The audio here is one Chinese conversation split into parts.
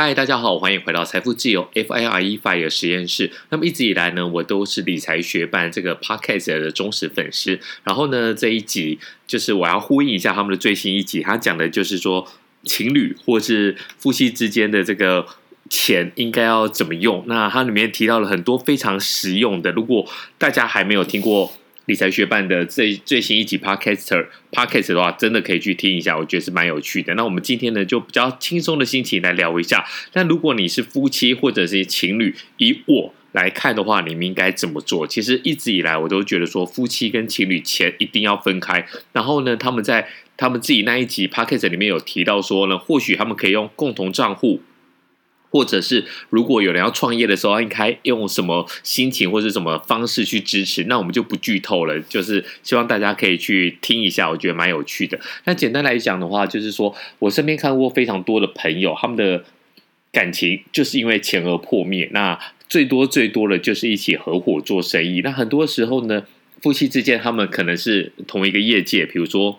嗨，大家好，欢迎回到财富自由 FIRE FIRE 实验室。那么一直以来呢，我都是理财学伴这个 Podcast 的忠实粉丝。然后呢，这一集就是我要呼应一下他们的最新一集，他讲的就是说情侣或是夫妻之间的这个钱应该要怎么用。那它里面提到了很多非常实用的，如果大家还没有听过。理财学伴的最最新一集 Podcaster Podcast 的话，真的可以去听一下，我觉得是蛮有趣的。那我们今天呢，就比较轻松的心情来聊一下。那如果你是夫妻或者是情侣，以我来看的话，你们应该怎么做？其实一直以来我都觉得说，夫妻跟情侣钱一定要分开。然后呢，他们在他们自己那一集 Podcast 里面有提到说呢，或许他们可以用共同账户。或者是如果有人要创业的时候，应该用什么心情或者什么方式去支持？那我们就不剧透了，就是希望大家可以去听一下，我觉得蛮有趣的。那简单来讲的话，就是说我身边看过非常多的朋友，他们的感情就是因为钱而破灭。那最多最多的就是一起合伙做生意。那很多时候呢，夫妻之间他们可能是同一个业界，比如说。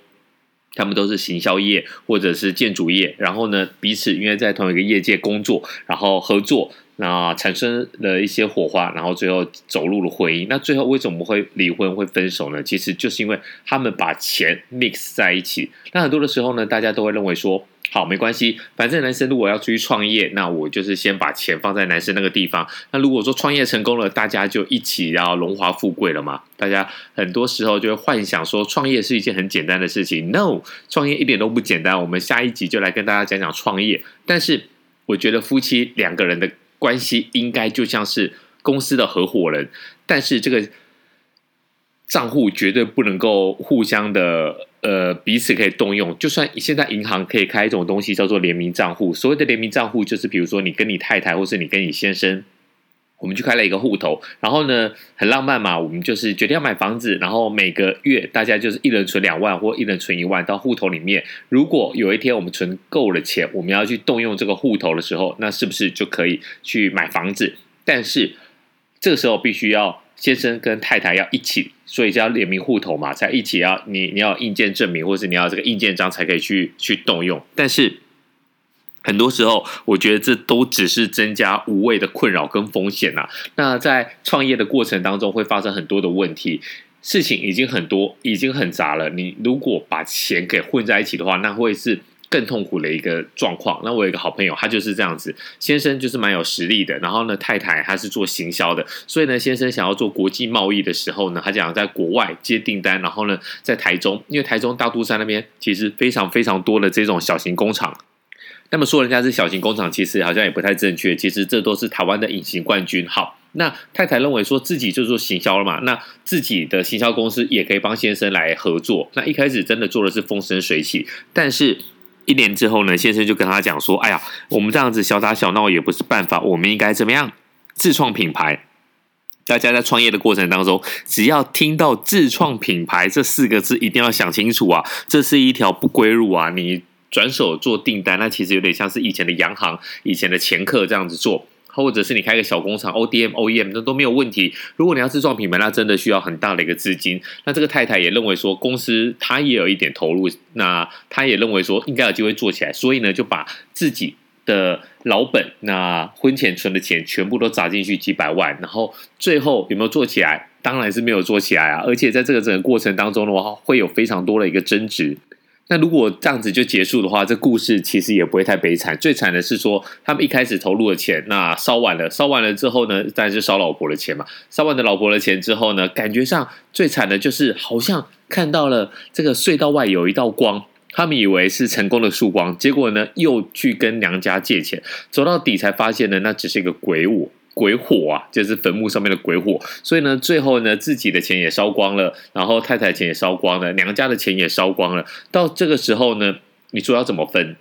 他们都是行销业或者是建筑业，然后呢，彼此因为在同一个业界工作，然后合作，那产生了一些火花，然后最后走入了婚姻。那最后为什么会离婚会分手呢？其实就是因为他们把钱 mix 在一起。那很多的时候呢，大家都会认为说。好，没关系，反正男生如果要出去创业，那我就是先把钱放在男生那个地方。那如果说创业成功了，大家就一起要荣华富贵了嘛。大家很多时候就会幻想说，创业是一件很简单的事情。No，创业一点都不简单。我们下一集就来跟大家讲讲创业。但是，我觉得夫妻两个人的关系应该就像是公司的合伙人，但是这个账户绝对不能够互相的。呃，彼此可以动用。就算现在银行可以开一种东西叫做联名账户。所谓的联名账户，就是比如说你跟你太太，或是你跟你先生，我们就开了一个户头。然后呢，很浪漫嘛，我们就是决定要买房子，然后每个月大家就是一人存两万，或一人存一万到户头里面。如果有一天我们存够了钱，我们要去动用这个户头的时候，那是不是就可以去买房子？但是这个时候必须要。先生跟太太要一起，所以叫联名户头嘛，才一起要你你要印鉴证明，或是你要这个印鉴章才可以去去动用。但是很多时候，我觉得这都只是增加无谓的困扰跟风险呐。那在创业的过程当中，会发生很多的问题，事情已经很多，已经很杂了。你如果把钱给混在一起的话，那会是。更痛苦的一个状况。那我有一个好朋友，他就是这样子。先生就是蛮有实力的，然后呢，太太他是做行销的，所以呢，先生想要做国际贸易的时候呢，他想要在国外接订单，然后呢，在台中，因为台中大肚山那边其实非常非常多的这种小型工厂。那么说人家是小型工厂，其实好像也不太正确。其实这都是台湾的隐形冠军。好，那太太认为说自己就做行销了嘛，那自己的行销公司也可以帮先生来合作。那一开始真的做的是风生水起，但是。一年之后呢，先生就跟他讲说：“哎呀，我们这样子小打小闹也不是办法，我们应该怎么样？自创品牌。大家在创业的过程当中，只要听到‘自创品牌’这四个字，一定要想清楚啊，这是一条不归路啊！你转手做订单，那其实有点像是以前的洋行、以前的前客这样子做。”或者是你开个小工厂，ODM、OEM 那都没有问题。如果你要自创品牌，那真的需要很大的一个资金。那这个太太也认为说，公司他也有一点投入，那他也认为说应该有机会做起来，所以呢就把自己的老本，那婚前存的钱全部都砸进去几百万，然后最后有没有做起来？当然是没有做起来啊！而且在这个整个过程当中的话，会有非常多的一个争执。那如果这样子就结束的话，这故事其实也不会太悲惨。最惨的是说，他们一开始投入的钱，那烧完了，烧完了之后呢，当然是烧老婆的钱嘛。烧完了老婆的钱之后呢，感觉上最惨的就是好像看到了这个隧道外有一道光，他们以为是成功的曙光，结果呢，又去跟娘家借钱，走到底才发现呢，那只是一个鬼屋。鬼火啊，就是坟墓上面的鬼火，所以呢，最后呢，自己的钱也烧光了，然后太太钱也烧光了，娘家的钱也烧光了。到这个时候呢，你说要怎么分？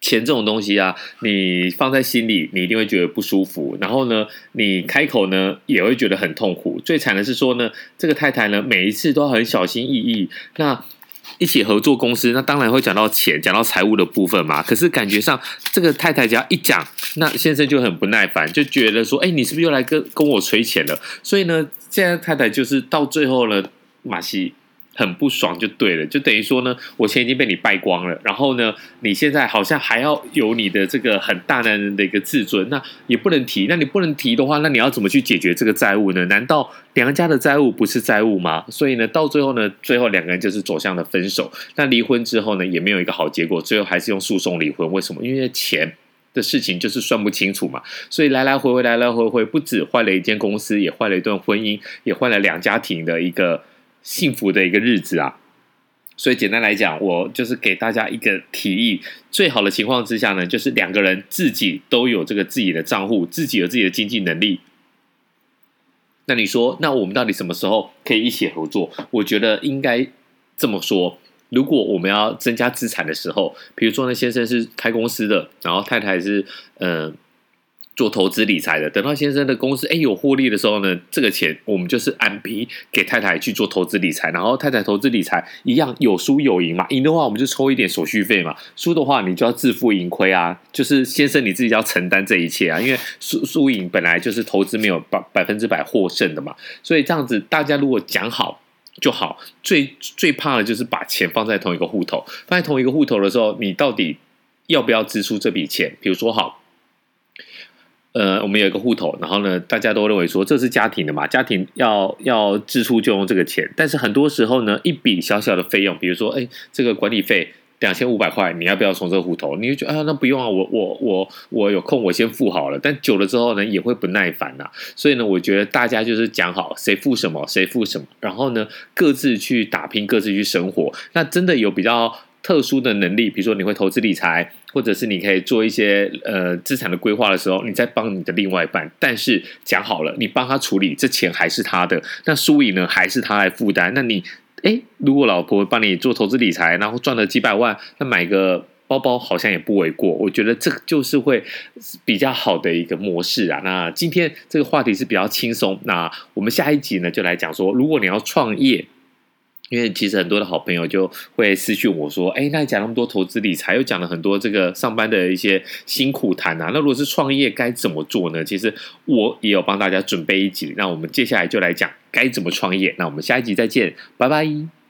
钱这种东西啊，你放在心里，你一定会觉得不舒服。然后呢，你开口呢，也会觉得很痛苦。最惨的是说呢，这个太太呢，每一次都很小心翼翼。那一起合作公司，那当然会讲到钱，讲到财务的部分嘛。可是感觉上，这个太太只要一讲，那先生就很不耐烦，就觉得说：“哎，你是不是又来跟跟我催钱了？”所以呢，现在太太就是到最后呢，马西很不爽就对了，就等于说呢，我钱已经被你败光了，然后呢，你现在好像还要有你的这个很大男人的一个自尊，那也不能提。那你不能提的话，那你要怎么去解决这个债务呢？难道娘家的债务不是债务吗？所以呢，到最后呢，最后两个人就是走向了分手。那离婚之后呢，也没有一个好结果，最后还是用诉讼离婚。为什么？因为钱的事情就是算不清楚嘛。所以来来回回，来来回回，不止坏了一间公司，也坏了一段婚姻，也坏了两家庭的一个。幸福的一个日子啊，所以简单来讲，我就是给大家一个提议：最好的情况之下呢，就是两个人自己都有这个自己的账户，自己有自己的经济能力。那你说，那我们到底什么时候可以一起合作？我觉得应该这么说：如果我们要增加资产的时候，比如说呢，先生是开公司的，然后太太是嗯。呃做投资理财的，等到先生的公司哎有获利的时候呢，这个钱我们就是按批给太太去做投资理财，然后太太投资理财一样有输有赢嘛，赢的话我们就抽一点手续费嘛，输的话你就要自负盈亏啊，就是先生你自己要承担这一切啊，因为输输赢本来就是投资没有百百分之百获胜的嘛，所以这样子大家如果讲好就好，最最怕的就是把钱放在同一个户头，放在同一个户头的时候，你到底要不要支出这笔钱？比如说好。呃，我们有一个户头，然后呢，大家都认为说这是家庭的嘛，家庭要要支出就用这个钱。但是很多时候呢，一笔小小的费用，比如说，哎，这个管理费两千五百块，你要不要从这户头？你就觉得啊，那不用啊，我我我我有空我先付好了。但久了之后呢，也会不耐烦呐、所以呢，我觉得大家就是讲好谁付什么，谁付什么，然后呢，各自去打拼，各自去生活。那真的有比较。特殊的能力，比如说你会投资理财，或者是你可以做一些呃资产的规划的时候，你在帮你的另外一半。但是讲好了，你帮他处理，这钱还是他的，那输赢呢还是他来负担。那你诶，如果老婆帮你做投资理财，然后赚了几百万，那买个包包好像也不为过。我觉得这就是会比较好的一个模式啊。那今天这个话题是比较轻松，那我们下一集呢就来讲说，如果你要创业。因为其实很多的好朋友就会私讯我说：“哎，那你讲那么多投资理财，又讲了很多这个上班的一些辛苦谈啊。那如果是创业该怎么做呢？”其实我也有帮大家准备一集，那我们接下来就来讲该怎么创业。那我们下一集再见，拜拜。